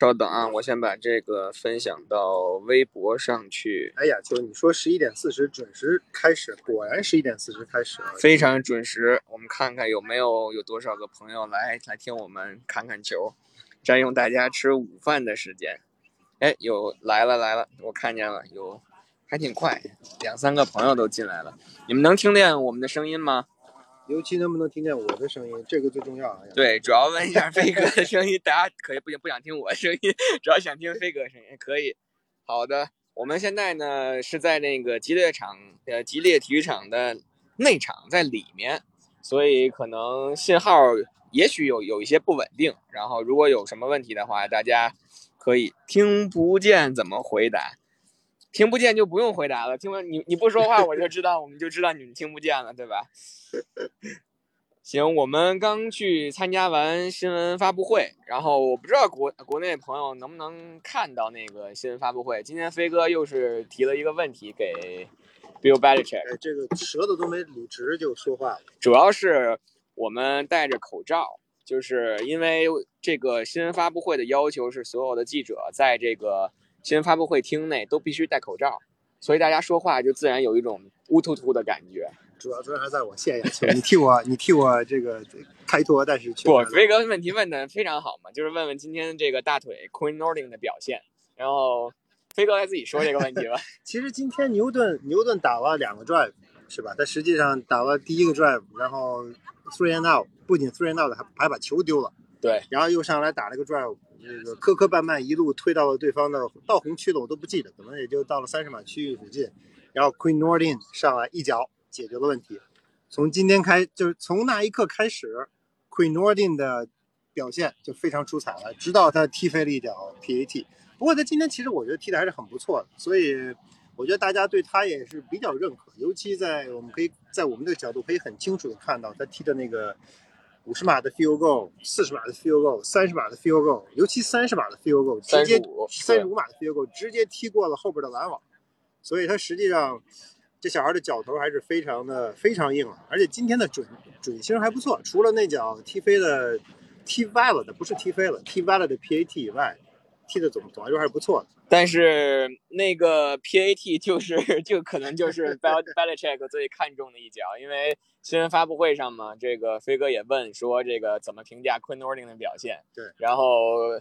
稍等啊，我先把这个分享到微博上去。哎呀，就你说十一点四十准时开始，果然十一点四十开始了，非常准时。我们看看有没有有多少个朋友来来听我们看看球，占用大家吃午饭的时间。哎，有来了来了，我看见了，有还挺快，两三个朋友都进来了。你们能听见我们的声音吗？尤其能不能听见我的声音，这个最重要啊。对，主要问一下飞哥的声音，大家可以不不想听我声音，主要想听飞哥声音，可以。好的，我们现在呢是在那个吉列场，呃，吉列体育场的内场，在里面，所以可能信号也许有有一些不稳定。然后如果有什么问题的话，大家可以听不见怎么回答，听不见就不用回答了。听完你你不说话，我就知道，我们就知道你们听不见了，对吧？行，我们刚去参加完新闻发布会，然后我不知道国国内朋友能不能看到那个新闻发布会。今天飞哥又是提了一个问题给 Bill Belichick，哎，这个舌头都没捋直就说话了。主要是我们戴着口罩，就是因为这个新闻发布会的要求是所有的记者在这个新闻发布会厅内都必须戴口罩，所以大家说话就自然有一种乌突突的感觉。主要责任还在我谢下去，你替我你替我这个开脱，但是不，飞哥问题问的非常好嘛，就是问问今天这个大腿 Queen Nordin 的表现，然后飞哥来自己说这个问题吧。其实今天牛顿牛顿打了两个 drive 是吧？他实际上打了第一个 drive，然后 three and out，不仅 three and out 还还把球丢了，对，然后又上来打了个 drive，这个磕磕绊绊一路推到了对方的到红区的我都不记得，可能也就到了三十码区域附近，然后 Queen Nordin 上来一脚。解决了问题，从今天开就是从那一刻开始，Queen Nordin 的表现就非常出彩了，直到他踢飞了一脚 PAT。不过他今天其实我觉得踢的还是很不错的，所以我觉得大家对他也是比较认可。尤其在我们可以在我们这个角度可以很清楚的看到他踢的那个五十码的 field goal、四十码的 field goal、三十码的 field goal，尤其三十码的 field goal，直接三十五码的 field goal 直接踢过了后边的篮网，所以他实际上。这小孩的脚头还是非常的非常硬而且今天的准准星还不错，除了那脚踢飞的踢歪了的，不是踢飞了，踢歪了的 PAT 以外，踢的总总来说还是不错的。但是那个 PAT 就是 就可能就是 Bel Belichick 最看重的一脚，因为新闻发布会上嘛，这个飞哥也问说这个怎么评价 Quinn Ording 的表现，对，然后。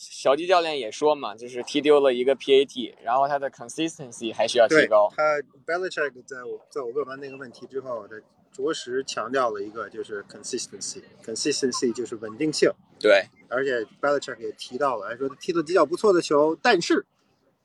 小鸡教练也说嘛，就是踢丢了一个 PAT，然后他的 consistency 还需要提高。他 Belichick 在我在我问完那个问题之后，他着实强调了一个就是 consistency，consistency 就是稳定性。对，而且 Belichick 也提到了，说他踢了比较不错的球，但是，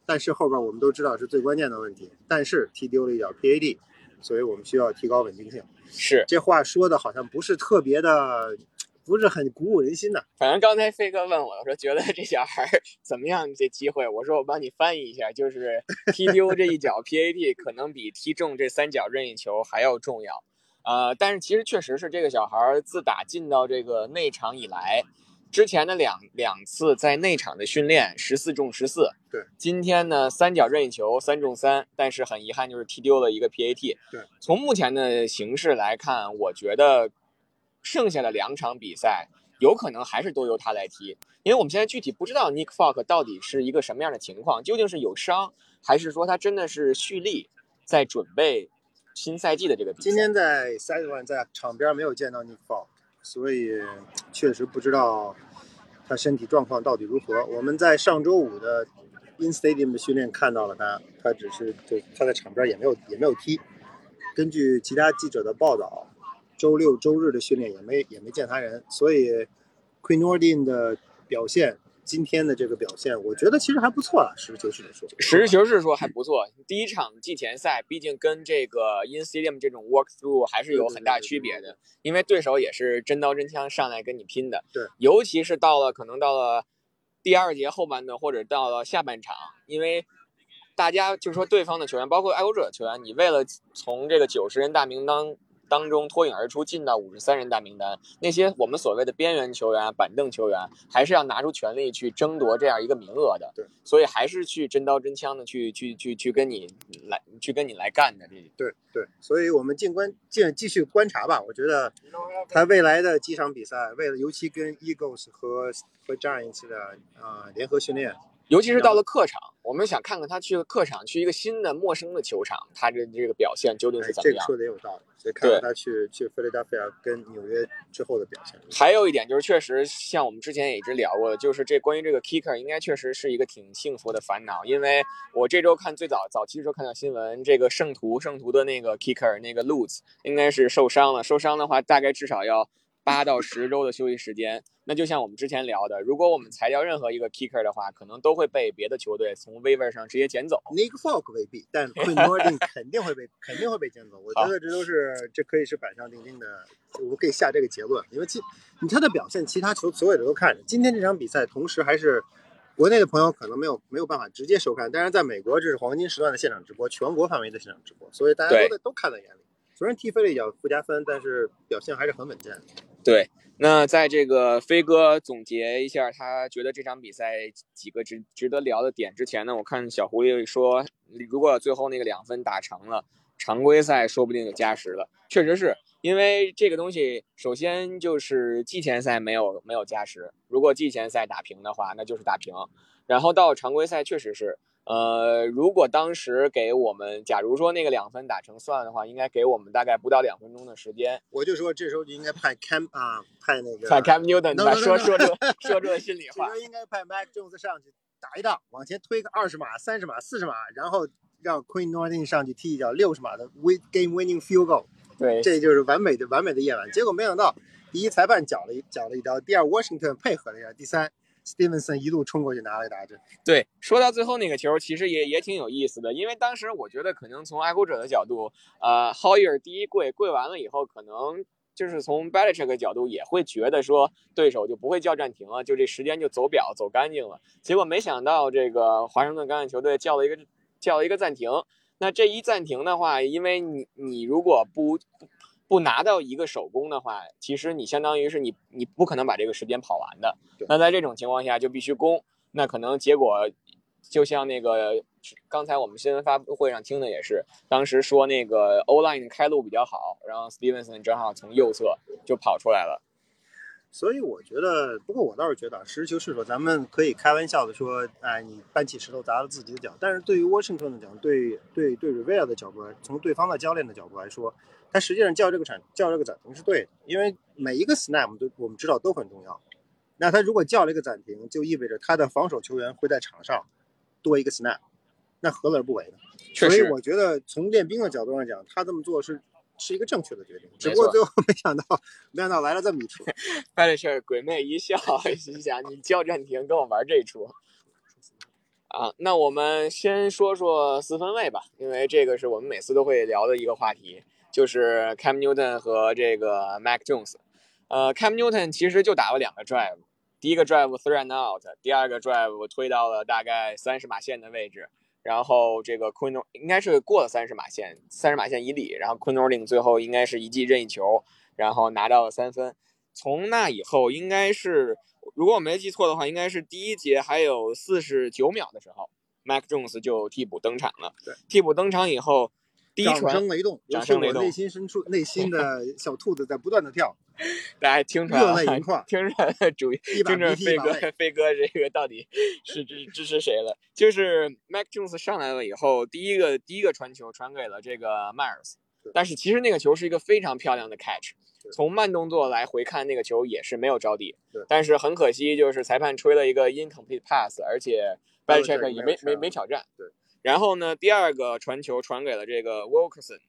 但是后边我们都知道是最关键的问题，但是踢丢了一脚 PAD，所以我们需要提高稳定性。是，这话说的好像不是特别的。不是很鼓舞人心的。反正刚才飞哥问我，我说觉得这小孩怎么样？这机会，我说我帮你翻译一下，就是踢丢这一脚 PAD 可能比踢中这三脚任意球还要重要。呃，但是其实确实是这个小孩自打进到这个内场以来，之前的两两次在内场的训练十四中十四。对。今天呢，三角任意球三中三，但是很遗憾就是踢丢了一个 PAT。对。从目前的形势来看，我觉得。剩下的两场比赛有可能还是都由他来踢，因为我们现在具体不知道 Nick Falk 到底是一个什么样的情况，究竟是有伤，还是说他真的是蓄力在准备新赛季的这个比赛。今天在 Side One 在场边没有见到 Nick Falk，所以确实不知道他身体状况到底如何。我们在上周五的 In Stadium 的训练看到了他，他只是就他在场边也没有也没有踢。根据其他记者的报道。周六周日的训练也没也没见他人，所以 Queen o r d i n 的表现，今天的这个表现，我觉得其实还不错啊。实事求是的说，实事求是说还不错。第一场季前赛，毕竟跟这个 In Stadium 这种 Walk Through 还是有很大区别的，因为对手也是真刀真枪上来跟你拼的。对，尤其是到了可能到了第二节后半段或者到了下半场，因为大家就说对方的球员，包括爱国者球员，你为了从这个九十人大名单。当中脱颖而出，进到五十三人大名单。那些我们所谓的边缘球员、板凳球员，还是要拿出全力去争夺这样一个名额的。对，所以还是去真刀真枪的去去去去跟你来去跟你来干的。这对对，所以我们静观静继续观察吧。我觉得他未来的几场比赛，为了尤其跟 Eagles 和和 Giants 的啊、联合训练。尤其是到了客场，我们想看看他去客场，去一个新的陌生的球场，他的这个表现究竟是怎么样？这个说的也有道理，所以看看他去去菲利达菲亚跟纽约之后的表现。还有一点就是，确实像我们之前也一直聊过的，就是这关于这个 kicker 应该确实是一个挺幸福的烦恼，因为我这周看最早早期的时候看到新闻，这个圣徒圣徒的那个 kicker 那个 Lutz 应该是受伤了，受伤的话大概至少要。八到十周的休息时间，那就像我们之前聊的，如果我们裁掉任何一个 kicker 的话，可能都会被别的球队从 waiver 上直接捡走。Nick Folk 未必，但 Quinn Nordin 肯定会被肯定会被捡走。我觉得这都是这可以是板上钉钉的，我们可以下这个结论。因为其你他的表现，其他球所有的都看着。今天这场比赛，同时还是国内的朋友可能没有没有办法直接收看，但是在美国这是黄金时段的现场直播，全国范围的现场直播，所以大家都在都看在眼里。虽然踢飞了一脚附加分，但是表现还是很稳健。对，那在这个飞哥总结一下他觉得这场比赛几个值值得聊的点之前呢，我看小狐狸说，如果最后那个两分打成了，常规赛说不定就加时了。确实是因为这个东西，首先就是季前赛没有没有加时，如果季前赛打平的话，那就是打平，然后到常规赛确实是。呃，如果当时给我们，假如说那个两分打成算的话，应该给我们大概不到两分钟的时间。我就说这时候就应该派 Cam 啊，派那个派 Cam Newton 说说出 说出心里话。这时候应该派 Mac Jones 上去打一档，往前推个二十码、三十码、四十码，然后让 Queen Nordin 上去踢一脚六十码的 Win Game Winning Field Goal。对，这就是完美的完美的夜晚。结果没想到，第一裁判搅了一搅了一刀，第二 Washington 配合了一下，第三。Stevenson 一路冲过去拿了一大针。对，说到最后那个球，其实也也挺有意思的，因为当时我觉得可能从爱国者的角度，呃，Hoyer 第一跪跪完了以后，可能就是从 Belichick 角度也会觉得说对手就不会叫暂停了，就这时间就走表走干净了。结果没想到这个华盛顿橄榄球队叫了一个叫了一个暂停。那这一暂停的话，因为你你如果不不拿到一个手工的话，其实你相当于是你你不可能把这个时间跑完的。那在这种情况下就必须攻，那可能结果就像那个刚才我们新闻发布会上听的也是，当时说那个 O line 开路比较好，然后 Stevenson 正好从右侧就跑出来了。所以我觉得，不过我倒是觉得实事求是说，咱们可以开玩笑的说，哎，你搬起石头砸了自己的脚。但是对于 Washington 的讲，对对对 Rivera 的角度来，从对方的教练的角度来说，他实际上叫这个产叫这个暂停是对的，因为每一个 snap 都我们知道都很重要。那他如果叫了一个暂停，就意味着他的防守球员会在场上多一个 snap，那何乐而不为呢？所以我觉得从练兵的角度上讲，他这么做是。是一个正确的决定，只不过最后没想到，没想到来了这么一出。办这事儿，鬼魅一笑，心想你叫暂停，跟我玩这一出。啊，那我们先说说四分卫吧，因为这个是我们每次都会聊的一个话题，就是 Cam Newton 和这个 Mac Jones。呃，Cam Newton 其实就打了两个 drive，第一个 drive three and out，第二个 drive 推到了大概三十码线的位置。然后这个 Quinn 应该是过了三十码线，三十码线以里，然后 Quinn Nordin 最后应该是一记任意球，然后拿到了三分。从那以后，应该是如果我没记错的话，应该是第一节还有四十九秒的时候，Mac Jones 就替补登场了。对，替补登场以后。掌声雷动，掌声雷动，内心深处内心的小兔子在不断的跳。大家听出来了，听着主听着飞哥飞哥这个到底是支支持谁了？就是 Mac Jones 上来了以后，第一个第一个传球传给了这个 Myers，但是其实那个球是一个非常漂亮的 catch，从慢动作来回看那个球也是没有着地，但是很可惜就是裁判吹了一个 incomplete pass，而且 Belichick 也没没没挑战。对。然后呢，第二个传球传给了这个 Wilkerson，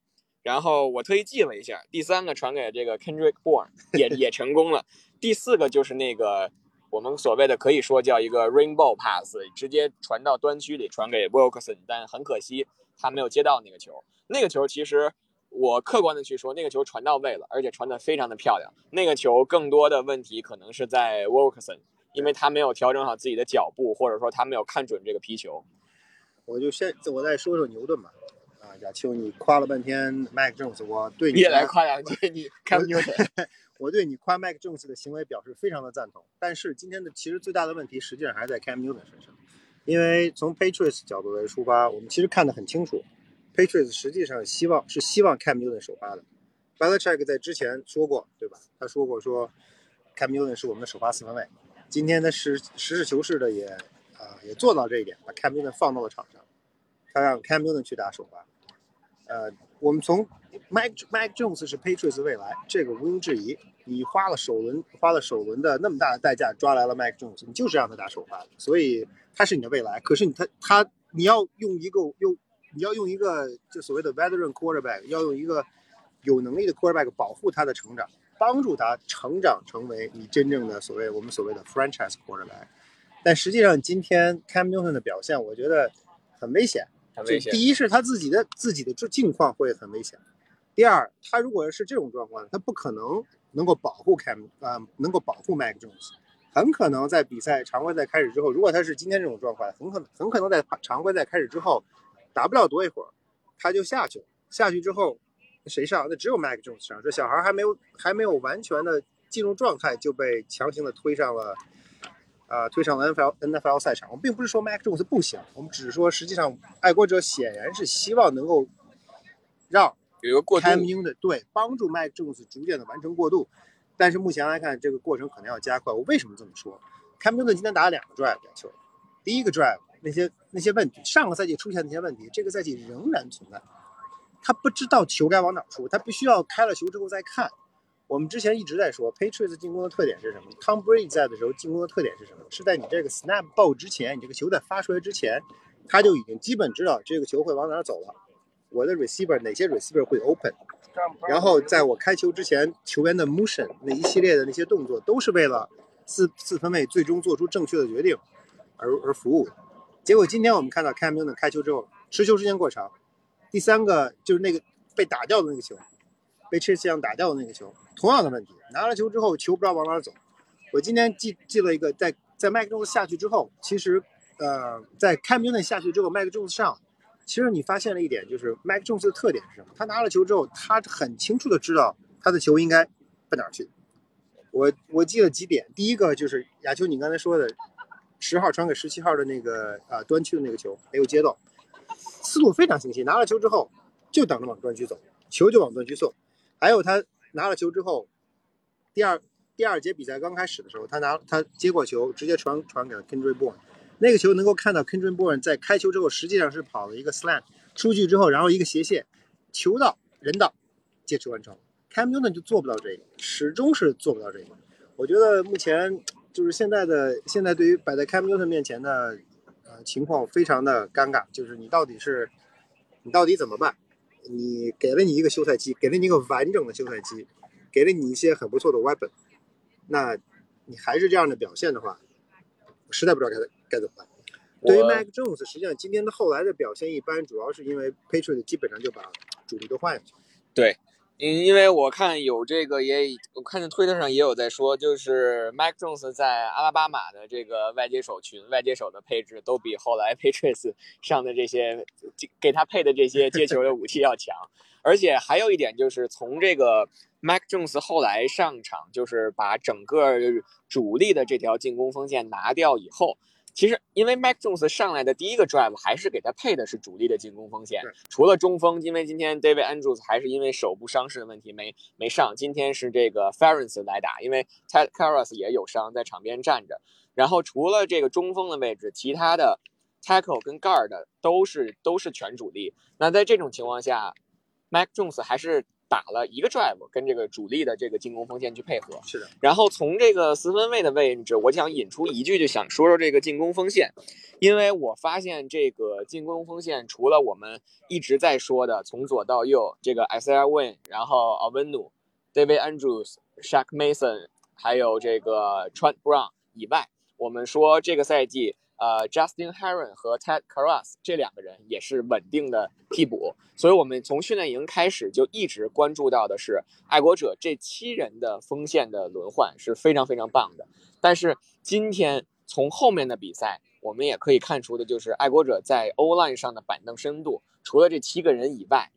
然后我特意记了一下，第三个传给这个 Kendrick Bourne 也 也成功了。第四个就是那个我们所谓的可以说叫一个 Rainbow Pass，直接传到端区里传给 Wilkerson，但很可惜他没有接到那个球。那个球其实我客观的去说，那个球传到位了，而且传的非常的漂亮。那个球更多的问题可能是在 Wilkerson，因为他没有调整好自己的脚步，或者说他没有看准这个皮球。我就先我再说说牛顿吧，啊，啊，亚秋，你夸了半天 Mac Jones，我对你也来夸两句，你 Cam Newton，我对你夸 Mac Jones 的行为表示非常的赞同。但是今天的其实最大的问题，实际上还是在 Cam Newton 身上，因为从 Patriots 角度来出发，我们其实看得很清楚，Patriots 实际上希望是希望 Cam Newton 首发的。Belichick 在之前说过，对吧？他说过说 Cam Newton 是我们的首发四分卫。今天他实实事求是的也啊也做到这一点，把 Cam Newton 放到了场上，他让 Cam Newton 去打首发。呃，我们从 Mike Mike Jones 是 Patriots 未来，这个毋庸置疑。你花了首轮花了首轮的那么大的代价抓来了 Mike Jones，你就是让他打首发的，所以他是你的未来。可是你他他你要用一个用你要用一个就所谓的 veteran quarterback，要用一个有能力的 quarterback 保护他的成长。帮助他成长成为你真正的所谓我们所谓的 franchise quarterback，但实际上今天 Cam Newton 的表现，我觉得很危险。很危险。第一是他自己的自己的境况会很危险，第二他如果是这种状况，他不可能能够保护 Cam 啊，能够保护 Mac Jones，很可能在比赛常规赛开始之后，如果他是今天这种状况，很可能很可能在常规赛开始之后打不了多一会儿，他就下去了。下去之后。谁上？那只有 Mac Jones 上。这小孩还没有还没有完全的进入状态，就被强行的推上了，啊，推上了 NFL NFL 赛场。我们并不是说 Mac Jones 不行，我们只是说，实际上爱国者显然是希望能够让有一个过渡的对帮助 Mac Jones 逐渐的完成过渡。但是目前来看，这个过程可能要加快。我为什么这么说？Cam Newton 今天打了两个 drive 球，第一个 drive 那些那些问题，上个赛季出现那些问题，这个赛季仍然存在。他不知道球该往哪出，他必须要开了球之后再看。我们之前一直在说，Patriots 进攻的特点是什么？Tom Brady 在的时候，进攻的特点是什么？是在你这个 snap 爆之前，你这个球在发出来之前，他就已经基本知道这个球会往哪走了。我的 receiver 哪些 receiver 会 open，然后在我开球之前，球员的 motion 那一系列的那些动作，都是为了四四分卫最终做出正确的决定而而服务。结果今天我们看到 Cam Newton 开球之后，持球时间过长。第三个就是那个被打掉的那个球，被 Chase Young 打掉的那个球，同样的问题，拿了球之后球不知道往哪走。我今天记记了一个，在在麦克中斯下去之后，其实呃在坎布逊下去之后，麦克中斯上，其实你发现了一点，就是麦克中斯的特点是什么？他拿了球之后，他很清楚的知道他的球应该奔哪儿去。我我记了几点，第一个就是亚秋你刚才说的，十号传给十七号的那个啊端区的那个球没有接到。思路非常清晰，拿了球之后就等着往端区走，球就往端区送。还有他拿了球之后，第二第二节比赛刚开始的时候，他拿他接过球，直接传传给了 Kendrick Bourne，那个球能够看到 Kendrick Bourne 在开球之后，实际上是跑了一个 slant 出去之后，然后一个斜线，球到人到，接球完成。Cam Newton 就做不到这一点，始终是做不到这一点。我觉得目前就是现在的现在对于摆在 Cam Newton 面前的呃。情况非常的尴尬，就是你到底是，你到底怎么办？你给了你一个休赛期，给了你一个完整的休赛期，给了你一些很不错的 weapon，那你还是这样的表现的话，实在不知道该该怎么办。对于 Mac Jones，实际上今天的后来的表现一般，主要是因为 Patriots 基本上就把主力都换下去。对。因因为我看有这个也，我看见推特上也有在说，就是 Mike Jones 在阿拉巴马的这个外接手群，外接手的配置都比后来 Patriots 上的这些给他配的这些接球的武器要强。而且还有一点就是，从这个 Mike Jones 后来上场，就是把整个主力的这条进攻锋线拿掉以后。其实，因为 Mac Jones 上来的第一个 drive 还是给他配的是主力的进攻锋线，除了中锋，因为今天 David Andrews 还是因为手部伤势的问题没没上。今天是这个 Ference 来打，因为 Ted Karras 也有伤，在场边站着。然后除了这个中锋的位置，其他的 tackle 跟 guard 都是都是全主力。那在这种情况下，Mac Jones 还是。打了一个 drive，跟这个主力的这个进攻锋线去配合。是的。然后从这个四分卫的位置，我想引出一句，就想说说这个进攻锋线，因为我发现这个进攻锋线除了我们一直在说的从左到右这个 Isaiah Win，然后 Avenu、David Andrews、Shaq Mason，还有这个 Trent Brown 以外，我们说这个赛季。呃，Justin Heron 和 Ted Karras 这两个人也是稳定的替补，所以我们从训练营开始就一直关注到的是爱国者这七人的锋线的轮换是非常非常棒的。但是今天从后面的比赛，我们也可以看出的就是爱国者在欧 line 上的板凳深度，除了这七个人以外，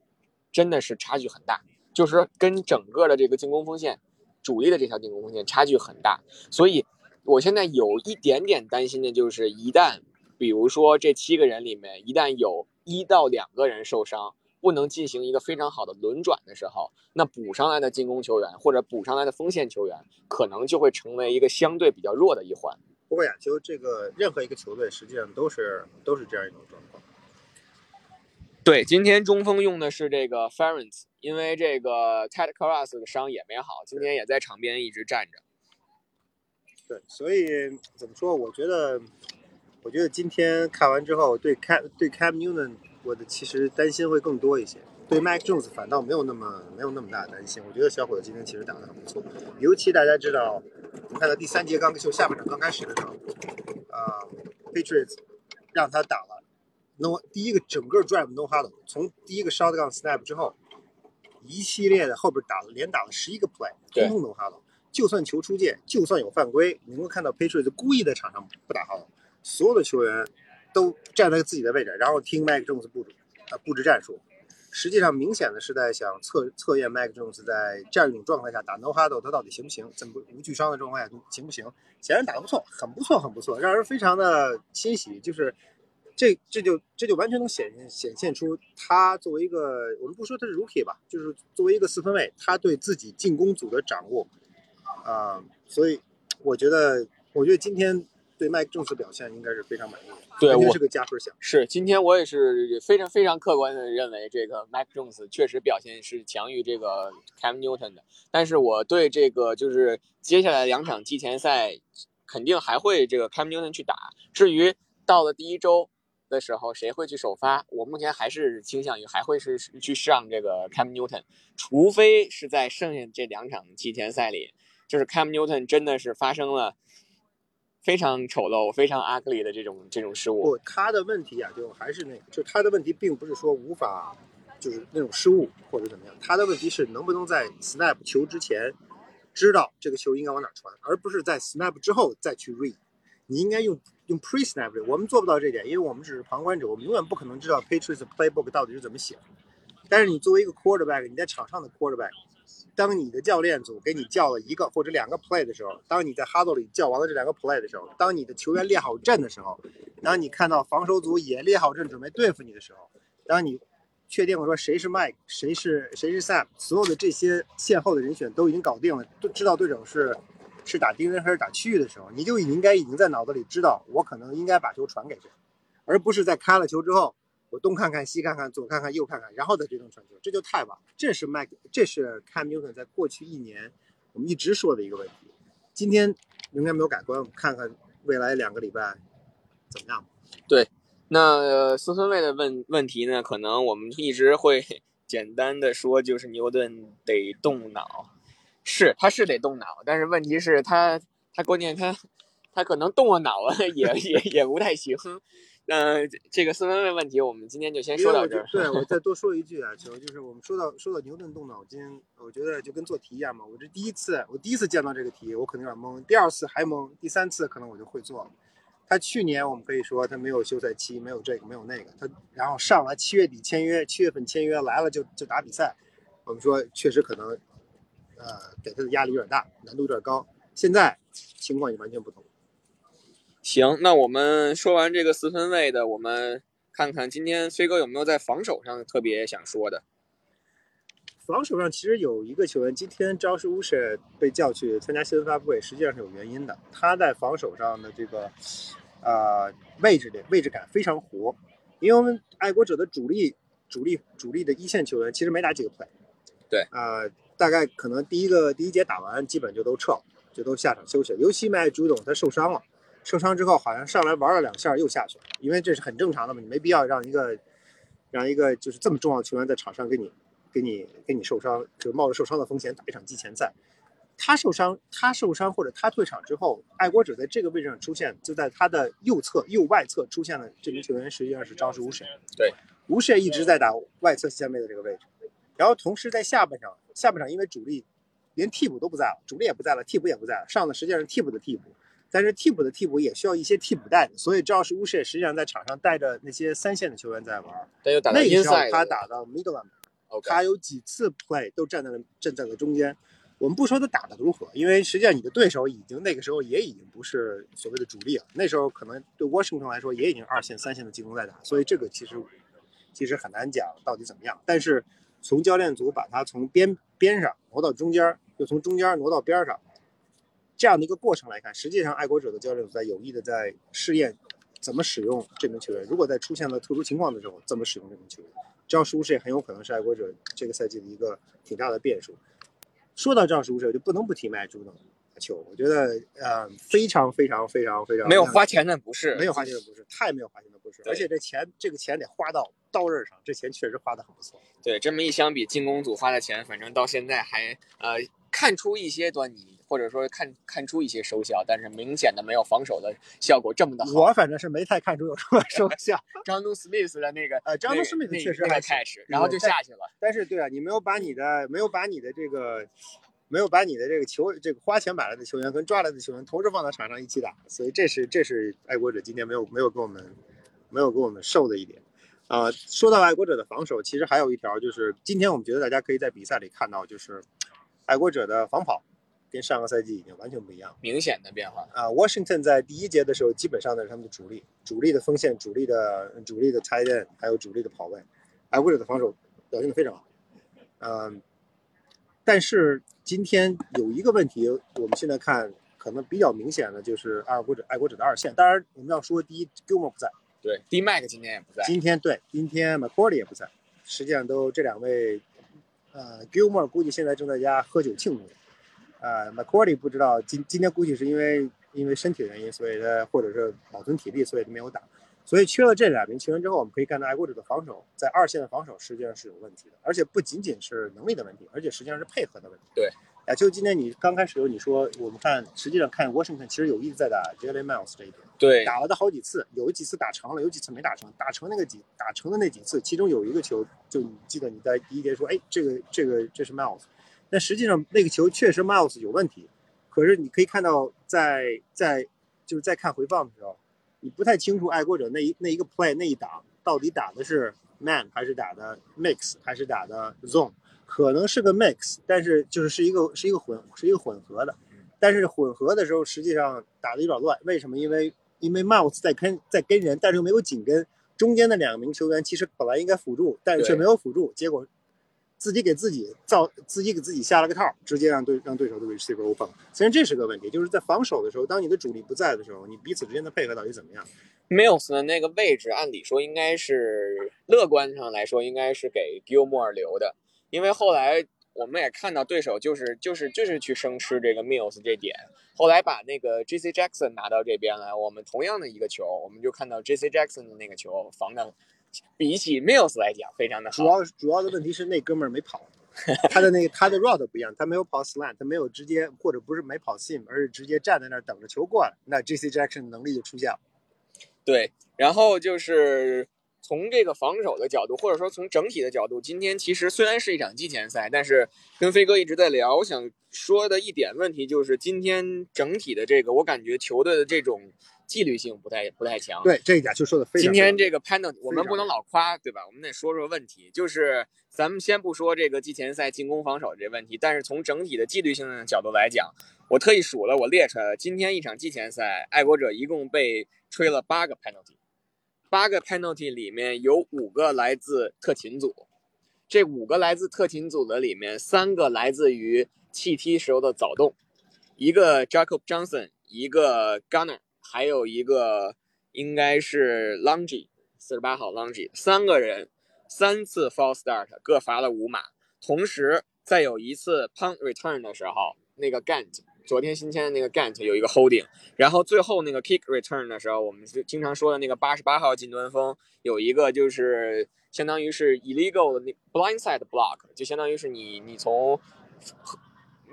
真的是差距很大，就是跟整个的这个进攻锋线主力的这条进攻锋线差距很大。所以，我现在有一点点担心的就是，一旦比如说这七个人里面一旦有一到两个人受伤，不能进行一个非常好的轮转的时候，那补上来的进攻球员或者补上来的锋线球员，可能就会成为一个相对比较弱的一环。不过亚球这个任何一个球队实际上都是都是这样一种状况。对，今天中锋用的是这个 Ference，因为这个 Ted Carras 的伤也没好，今天也在场边一直站着。对，所以怎么说？我觉得，我觉得今天看完之后，对 Cam 对 Cam Newton，我的其实担心会更多一些。对 Mac Jones 反倒没有那么没有那么大的担心。我觉得小伙子今天其实打的很不错，尤其大家知道。我们看到第三节刚就下半场刚开始的时候，啊，Patriots 让他打了 no 第一个整个 drive no huddle，从第一个 shotgun snap 之后，一系列的后边打了连打了十一个 play，通通 no huddle，就算球出界，就算有犯规，你能够看到 patriot 故意在场上不打 huddle，所有的球员都站在自己的位置，然后听 Mac Jones 布置啊布置战术。实际上，明显的是在想测测验 Mac Jones 在这样一种状态下打 No h u d d l 他到底行不行？怎么无惧伤的状况下行不行？显然打得不错，很不错，很不错，让人非常的欣喜。就是这这就这就完全能显显现出他作为一个，我们不说他是 Rookie 吧，就是作为一个四分卫，他对自己进攻组的掌握啊，所以我觉得，我觉得今天。对麦克琼斯表现应该是非常满意的，对我是个加分项。是今天我也是非常非常客观的认为，这个麦克琼斯确实表现是强于这个 Cam Newton 的。但是我对这个就是接下来两场季前赛，肯定还会这个 Cam Newton 去打。至于到了第一周的时候谁会去首发，我目前还是倾向于还会是去上这个 Cam Newton，除非是在剩下这两场季前赛里，就是 Cam Newton 真的是发生了。非常丑陋、非常 ugly 的这种这种失误。不，他的问题啊，就还是那个，就他的问题并不是说无法，就是那种失误或者怎么样。他的问题是能不能在 snap 球之前知道这个球应该往哪传，而不是在 snap 之后再去 read。你应该用用 pre snap。我们做不到这点，因为我们只是旁观者，我们永远不可能知道 Patriots playbook 到底是怎么写的。但是你作为一个 quarterback，你在场上的 quarterback。当你的教练组给你叫了一个或者两个 play 的时候，当你在哈 l 里叫完了这两个 play 的时候，当你的球员列好阵的时候，当你看到防守组也列好阵准备对付你的时候，当你确定了说谁是 Mike，谁是谁是 Sam，所有的这些线后的人选都已经搞定了，都知道对手是是打盯人还是打区域的时候，你就应该已经在脑子里知道我可能应该把球传给谁，而不是在开了球之后。我东看看西看看左看看右看看，然后再决定传球，这就太晚了。这是麦克，这是 Cam Newton 在过去一年我们一直说的一个问题。今天应该没有改观，我们看看未来两个礼拜怎么样。对，那孙孙卫的问问题呢？可能我们一直会简单的说，就是牛顿得动脑，是他是得动脑，但是问题是他他关键他他可能动了脑了，也也也不太行。那这个四分卫问题，我们今天就先说到这儿。对，我再多说一句啊，就就是我们说到说到牛顿动脑筋，我觉得就跟做题一样嘛。我这第一次，我第一次见到这个题，我可能有点懵；第二次还懵；第三次可能我就会做了。他去年我们可以说他没有休赛期，没有这个，没有那个，他然后上来七月底签约，七月份签约来了就就打比赛。我们说确实可能，呃，给他的压力有点大，难度有点高。现在情况也完全不同。行，那我们说完这个四分卫的，我们看看今天飞哥有没有在防守上特别想说的。防守上其实有一个球员，今天招式乌舍被叫去参加新闻发布会，实际上是有原因的。他在防守上的这个呃位置的位置感非常活，因为我们爱国者的主力主力主力的一线球员其实没打几个 play。对，呃，大概可能第一个第一节打完，基本就都撤了，就都下场休息。尤其麦朱董他受伤了。受伤之后，好像上来玩了两下又下去了，因为这是很正常的嘛，你没必要让一个让一个就是这么重要的球员在场上给你给你给你受伤，就冒着受伤的风险打一场季前赛。他受伤，他受伤或者他退场之后，爱国者在这个位置上出现，就在他的右侧右外侧出现了这名球员，实际上是张氏吴神。对，吴神一直在打外侧线位的这个位置，然后同时在下半场，下半场因为主力连替补都不在了，主力也不在了，替补也不在了，上的实际上是替补的替补。但是替补的替补也需要一些替补带的，所以赵是乌什实际上在场上带着那些三线的球员在玩。但又打到那时候 inside，他打到 middle 他有几次 play 都站在了站在了中间。我们不说他打的如何，因为实际上你的对手已经那个时候也已经不是所谓的主力了，那时候可能对 Washington 来说也已经二线、三线的进攻在打，所以这个其实其实很难讲到底怎么样。但是从教练组把他从边边上挪到中间，又从中间挪到边上，这样的一个过程来看，实际上爱国者的教练组在有意的在试验怎么使用这名球员。如果在出现了特殊情况的时候，怎么使用这名球员？赵舒适也很有可能是爱国者这个赛季的一个挺大的变数。说到赵舒适，就不能不提麦朱的球。我觉得呃非常非常非常非常没有花钱的不是，没有花钱的不是，太没有花钱的不是，而且这钱这个钱得花到刀刃上，这钱确实花的很不错。对，这么一相比，进攻组花的钱，反正到现在还呃看出一些端倪，或者说看看出一些收效，但是明显的没有防守的效果这么的好。我反正是没太看出有什么 收效。张东 Smith 的那个呃，张东那施密斯那那个确实还行 catch，然后就下去了。但是对啊，你没有把你的没有把你的这个没有把你的这个球这个花钱买来的球员跟抓来的球员同时放到场上一起打，所以这是这是爱国者今天没有没有给我们没有给我们受的一点。啊、说到爱国者的防守，其实还有一条就是今天我们觉得大家可以在比赛里看到，就是爱国者的防跑跟上个赛季已经完全不一样了。明显的变化。啊、w a s h i n g t o n 在第一节的时候，基本上呢是他们的主力，主力的锋线、主力的主力的 tight end，还有主力的跑位。爱国者的防守表现的非常好，嗯、但是今天有一个问题，我们现在看可能比较明显的就是爱国者爱国者的二线。当然，我们要说第一，Gilmore 不在，对，D Mac 今天也不在。今天对，今天 McCourty 也不在，实际上都这两位，呃，Gilmore 估计现在正在家喝酒庆祝，呃，McCourty 不知道今今天估计是因为因为身体的原因，所以他或者是保存体力，所以他没有打，所以缺了这两名球员之后，我们可以看到爱国者的防守在二线的防守实际上是有问题的，而且不仅仅是能力的问题，而且实际上是配合的问题。对。啊，就今天你刚开始的时候你说我们看，实际上看 Washington 其实有意在打 Jalen Miles 这一点。对，打了他好几次，有几次打成了，有几次没打成。打成那个几打成的那几次，其中有一个球，就你记得你在第一节说，哎，这个这个这是 Miles，但实际上那个球确实 Miles 有问题。可是你可以看到在，在就是在看回放的时候，你不太清楚爱国者那一那一个 play 那一档到底打的是 man 还是打的 mix 还是打的 zone，可能是个 mix，但是就是是一个是一个混是一个混合的。但是混合的时候，实际上打的有点乱。为什么？因为因为 Mouse 在跟在跟人，但是又没有紧跟。中间的两名球员其实本来应该辅助，但是却没有辅助，结果自己给自己造，自己给自己下了个套，直接让对让对手的 receiver open。虽然这是个问题，就是在防守的时候，当你的主力不在的时候，你彼此之间的配合到底怎么样？Mills 的那个位置，按理说应该是乐观上来说，应该是给 Gilmore 留的，因为后来我们也看到对手就是就是就是去生吃这个 Mills 这点，后来把那个 J.C. Jackson 拿到这边来，我们同样的一个球，我们就看到 J.C. Jackson 的那个球防的比起 Mills 来讲非常的好主。要主要的问题是那哥们儿没跑，他的那个他的 route 不一样，他没有跑 slant，他没有直接或者不是没跑 seam，而是直接站在那儿等着球过来，那 J.C. Jackson 能力就出现了。对，然后就是从这个防守的角度，或者说从整体的角度，今天其实虽然是一场季前赛，但是跟飞哥一直在聊，我想说的一点问题就是今天整体的这个，我感觉球队的这种纪律性不太不太强。对，这一点就说的非常。今天这个 penalty 我们不能老夸，对吧？我们得说说问题。就是咱们先不说这个季前赛进攻防守这问题，但是从整体的纪律性的角度来讲，我特意数了，我列出来了。今天一场季前赛，爱国者一共被吹了八个 penalty，八个 penalty 里面有五个来自特勤组，这五个来自特勤组的里面，三个来自于弃踢时候的早动，一个 Jacob Johnson，一个 Gunner，还有一个应该是 Longy，四十八号 Longy，三个人三次 false start 各罚了五码，同时再有一次 punt return 的时候，那个 Gant 昨天新签的那个 Gant 有一个 holding，然后最后那个 kick return 的时候，我们是经常说的那个八十八号近端锋有一个就是相当于是 illegal 的那 blindside block，就相当于是你你从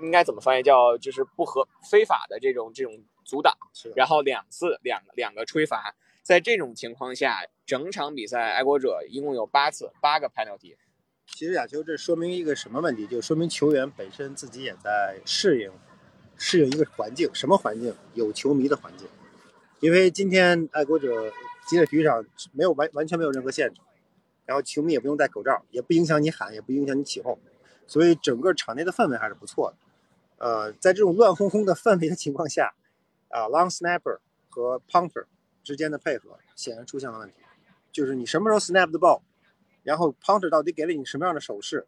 应该怎么翻译叫就是不合非法的这种这种阻挡，然后两次两两个吹罚，在这种情况下，整场比赛爱国者一共有八次八个 penalty，其实亚秋这说明一个什么问题？就说明球员本身自己也在适应适应一个环境，什么环境？有球迷的环境。因为今天爱国者吉列体育场没有完完全没有任何限制，然后球迷也不用戴口罩，也不影响你喊，也不影响你起哄，所以整个场内的氛围还是不错的。呃，在这种乱哄哄的氛围的情况下，啊，long snapper 和 punter 之间的配合显然出现了问题，就是你什么时候 snap the ball，然后 punter 到底给了你什么样的手势，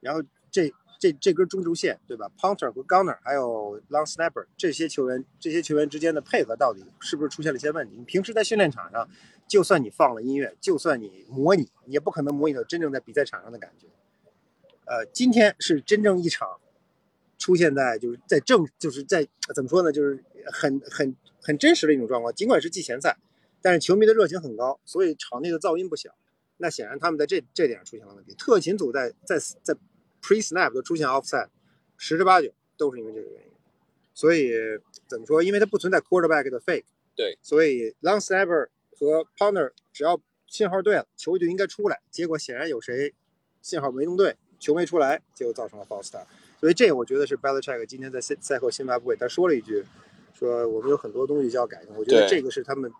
然后这。这这根中轴线，对吧？Punter 和 Gunner 还有 Long Snapper 这些球员，这些球员之间的配合到底是不是出现了一些问题？你平时在训练场上，就算你放了音乐，就算你模拟，也不可能模拟到真正在比赛场上的感觉。呃，今天是真正一场出现在就是在正就是在怎么说呢？就是很很很真实的一种状况。尽管是季前赛，但是球迷的热情很高，所以场内的噪音不小。那显然他们在这这点上出现了问题。特勤组在在在。Pre snap 都出现 offside，十之八九都是因为这个原因。所以怎么说？因为它不存在 quarterback 的 fake。对。所以 long snapper 和 punter 只要信号对了，球就应该出来。结果显然有谁信号没弄对，球没出来，就造成了 false start。所以这我觉得是 Belichick 今天在赛赛后新闻发布会他说了一句，说我们有很多东西需要改正。我觉得这个是他们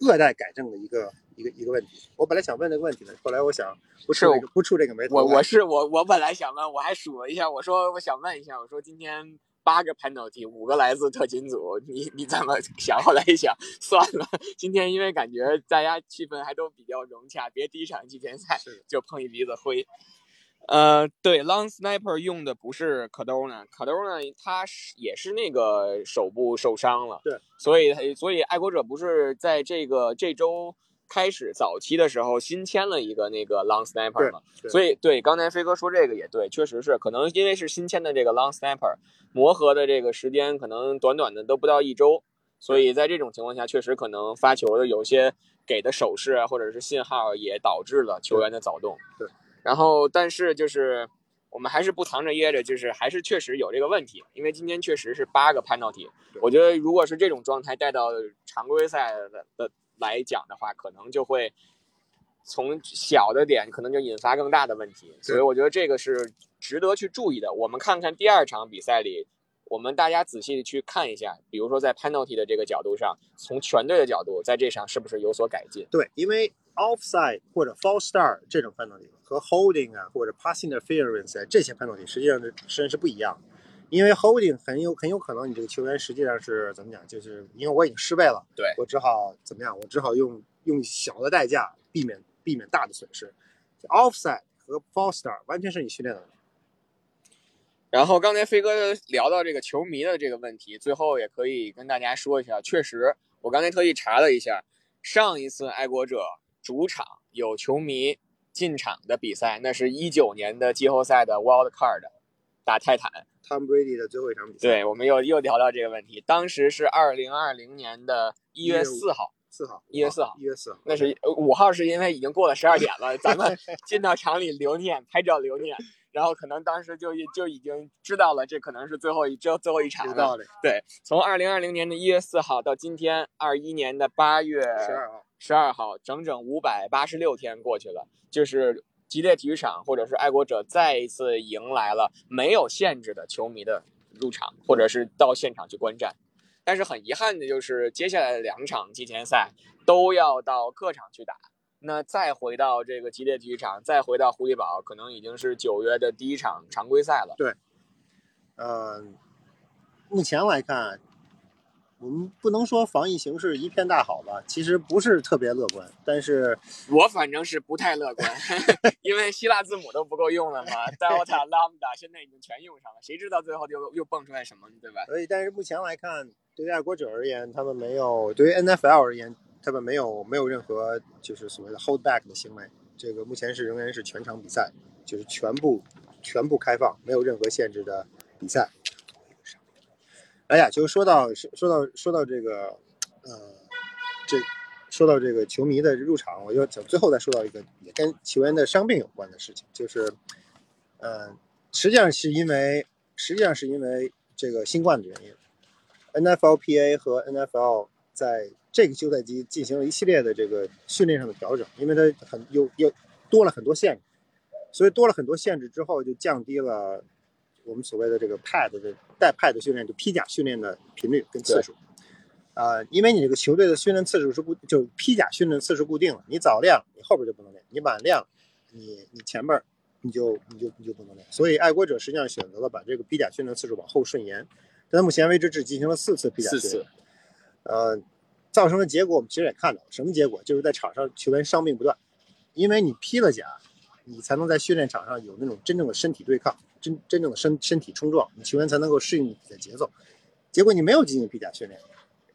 恶待改正的一个。一个一个问题，我本来想问这个问题的，后来我想不出不出这个眉头。我我是我我本来想问，我还数了一下，我说我想问一下，我说今天八个 penalty，五个来自特勤组，你你怎么想？后来一想，算了，今天因为感觉大家气氛还都比较融洽，别第一场季前赛就碰一鼻子灰。呃，对，long sniper 用的不是 Cardona，Cardona 他是也是那个手部受伤了，对，所以所以爱国者不是在这个这周。开始早期的时候新签了一个那个 long snapper 嘛，所以对刚才飞哥说这个也对，确实是可能因为是新签的这个 long snapper，磨合的这个时间可能短短的都不到一周，所以在这种情况下确实可能发球的有些给的手势啊或者是信号也导致了球员的早动。对，然后但是就是我们还是不藏着掖着，就是还是确实有这个问题，因为今天确实是八个 penalty，我觉得如果是这种状态带到常规赛的的。来讲的话，可能就会从小的点，可能就引发更大的问题，所以我觉得这个是值得去注意的。我们看看第二场比赛里，我们大家仔细的去看一下，比如说在 penalty 的这个角度上，从全队的角度，在这上是不是有所改进？对，因为 offside 或者 false start 这种 penalty 和 holding 啊或者 passing interference 这些 penalty 实际上是实际上是不一样的。因为 holding 很有很有可能，你这个球员实际上是怎么讲？就是因为我已经失位了，对我只好怎么样？我只好用用小的代价避免避免大的损失。Offside 和 false start 完全是你训练的。然后刚才飞哥聊到这个球迷的这个问题，最后也可以跟大家说一下，确实，我刚才特意查了一下，上一次爱国者主场有球迷进场的比赛，那是一九年的季后赛的 Wild Card 打泰坦。Tom Brady 的最后一场比赛，对，我们又又聊到这个问题。当时是二零二零年的一月四号，四号，一月四号，一月四号。那是五号，是因为已经过了十二点了，咱们进到场里留念，拍照留念。然后可能当时就就已经知道了，这可能是最后一，最后一场了。对，从二零二零年的一月四号到今天二一年的八月十二号，十二号，整整五百八十六天过去了，就是。吉列体育场或者是爱国者再一次迎来了没有限制的球迷的入场，或者是到现场去观战。但是很遗憾的就是，接下来的两场季前赛都要到客场去打。那再回到这个吉列体育场，再回到狐狸堡，可能已经是九月的第一场常规赛了。对，嗯，目前来看。我们不能说防疫形势一片大好吧，其实不是特别乐观。但是我反正是不太乐观，因为希腊字母都不够用了嘛，Delta、Lambda 现在已经全用上了，谁知道最后又又蹦出来什么，对吧？所以，但是目前来看，对于爱国者而言，他们没有；对于 NFL 而言，他们没有没有任何就是所谓的 hold back 的行为。这个目前是仍然是全场比赛，就是全部全部开放，没有任何限制的比赛。哎呀，就说到说到说到这个，呃，这说到这个球迷的入场，我就想最后再说到一个也跟球员的伤病有关的事情，就是，呃，实际上是因为实际上是因为这个新冠的原因，NFLPA 和 NFL 在这个休赛期进行了一系列的这个训练上的调整，因为它很又又多了很多限制，所以多了很多限制之后就降低了。我们所谓的这个 pad 的带 pad 训练，就披甲训练的频率跟次数。呃，因为你这个球队的训练次数是固，就披甲训练次数固定了，你早练了，你后边就不能练；你晚练了，你你前边你就你就你就不能练。所以爱国者实际上选择了把这个披甲训练次数往后顺延，但到目前为止只进行了四次披甲训练。四次。呃，造成的结果我们其实也看到了，什么结果？就是在场上球员伤病不断，因为你披了甲，你才能在训练场上有那种真正的身体对抗，真真正的身身体冲撞，你球员才能够适应比赛节奏。结果你没有进行披甲训练。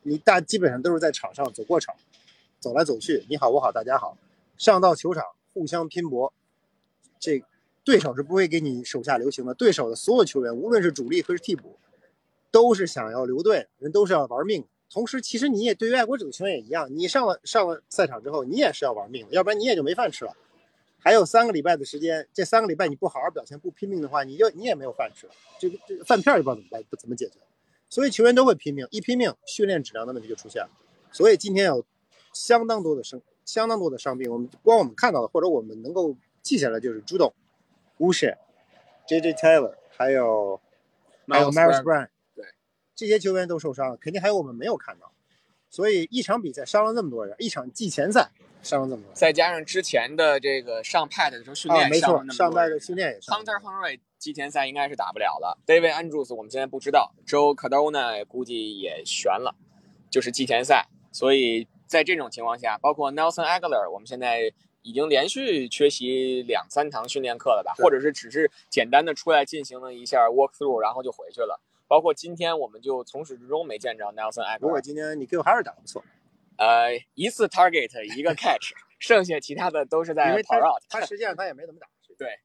你大基本上都是在场上走过场，走来走去，你好我好大家好，上到球场互相拼搏，这对手是不会给你手下留情的。对手的所有球员，无论是主力还是替补，都是想要留队，人都是要玩命。同时，其实你也对于爱国者的球员也一样，你上了上了赛场之后，你也是要玩命的，要不然你也就没饭吃了。还有三个礼拜的时间，这三个礼拜你不好好表现，不拼命的话，你就你也没有饭吃了，这个这个饭片也不知道怎么办，怎么解决。所以球员都会拼命，一拼命，训练质量的问题就出现了。所以今天有相当多的伤，相当多的伤病。我们光我们看到的，或者我们能够记下来，就是朱董、乌什、J.J. Taylor，还有还有 Maris Brown，对，这些球员都受伤了，肯定还有我们没有看到。所以一场比赛伤了那么多人，一场季前赛伤了这么多人，再加上之前的这个上 pad 的时候训练，啊，没错，上 pad 的训练也伤。Hunter Henry。季前赛应该是打不了了，David Andrews 我们现在不知道，Joe Cardona 估计也悬了，就是季前赛。所以在这种情况下，包括 Nelson Aguilar，我们现在已经连续缺席两三堂训练课了吧，或者是只是简单的出来进行了一下 walk through，然后就回去了。包括今天我们就从始至终没见着 Nelson Aguilar。不过今天 Nikhil 还是打得不错，呃，一次 target 一个 catch，剩下其他的都是在跑 route。他实际上他也没怎么打。对。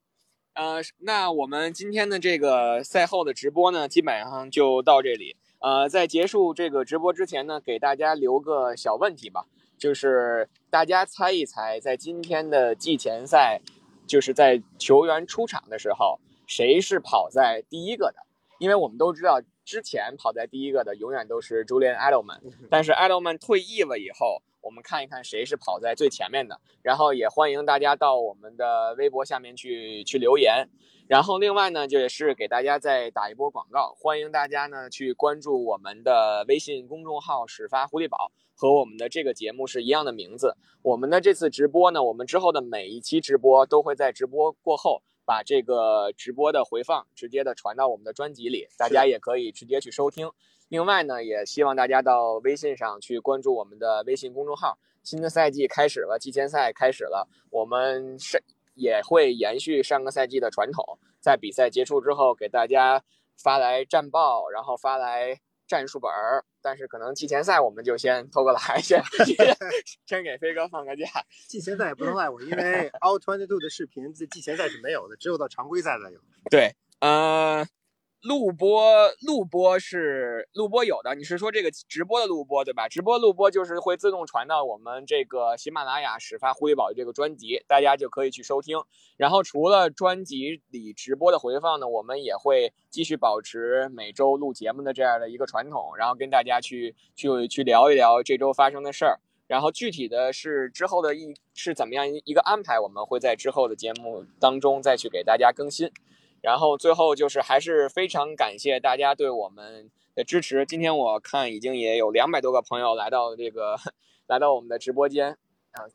呃，那我们今天的这个赛后的直播呢，基本上就到这里。呃，在结束这个直播之前呢，给大家留个小问题吧，就是大家猜一猜，在今天的季前赛，就是在球员出场的时候，谁是跑在第一个的？因为我们都知道，之前跑在第一个的永远都是 Julian Edelman，但是 Edelman 退役了以后。我们看一看谁是跑在最前面的，然后也欢迎大家到我们的微博下面去去留言。然后另外呢，就也是给大家再打一波广告，欢迎大家呢去关注我们的微信公众号“始发狐狸宝”，和我们的这个节目是一样的名字。我们的这次直播呢，我们之后的每一期直播都会在直播过后把这个直播的回放直接的传到我们的专辑里，大家也可以直接去收听。另外呢，也希望大家到微信上去关注我们的微信公众号。新的赛季开始了，季前赛开始了，我们是也会延续上个赛季的传统，在比赛结束之后给大家发来战报，然后发来战术本儿。但是可能季前赛我们就先偷个懒，先 先给飞哥放个假。季前赛也不能赖我，因为 All Twenty Two 的视频在季前赛是没有的，只有到常规赛才有。对，嗯。录播录播是录播有的，你是说这个直播的录播对吧？直播录播就是会自动传到我们这个喜马拉雅始发狐狸宝的这个专辑，大家就可以去收听。然后除了专辑里直播的回放呢，我们也会继续保持每周录节目的这样的一个传统，然后跟大家去去去聊一聊这周发生的事儿。然后具体的是之后的一是怎么样一个安排，我们会在之后的节目当中再去给大家更新。然后最后就是还是非常感谢大家对我们的支持。今天我看已经也有两百多个朋友来到这个，来到我们的直播间，啊，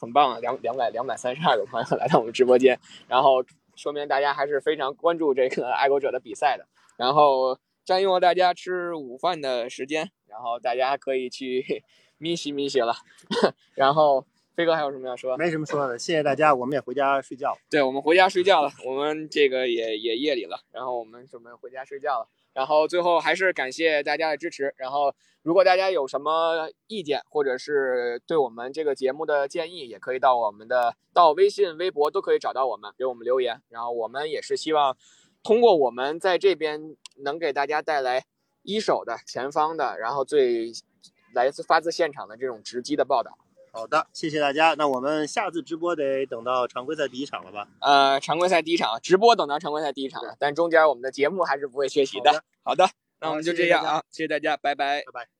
很棒啊，两两百两百三十二个朋友来到我们直播间，然后说明大家还是非常关注这个爱国者的比赛的。然后占用了大家吃午饭的时间，然后大家可以去咪西咪西了，然后。飞哥还有什么要说？没什么说的，谢谢大家，我们也回家睡觉。对，我们回家睡觉了。我们这个也也夜里了，然后我们准备回家睡觉了。然后最后还是感谢大家的支持。然后如果大家有什么意见，或者是对我们这个节目的建议，也可以到我们的到微信、微博都可以找到我们，给我们留言。然后我们也是希望通过我们在这边能给大家带来一手的、前方的，然后最来自发自现场的这种直击的报道。好的，谢谢大家。那我们下次直播得等到常规赛第一场了吧？呃，常规赛第一场直播等到常规赛第一场，但中间我们的节目还是不会缺席的。好的，那我们就这样啊，谢谢大家，拜拜，拜拜。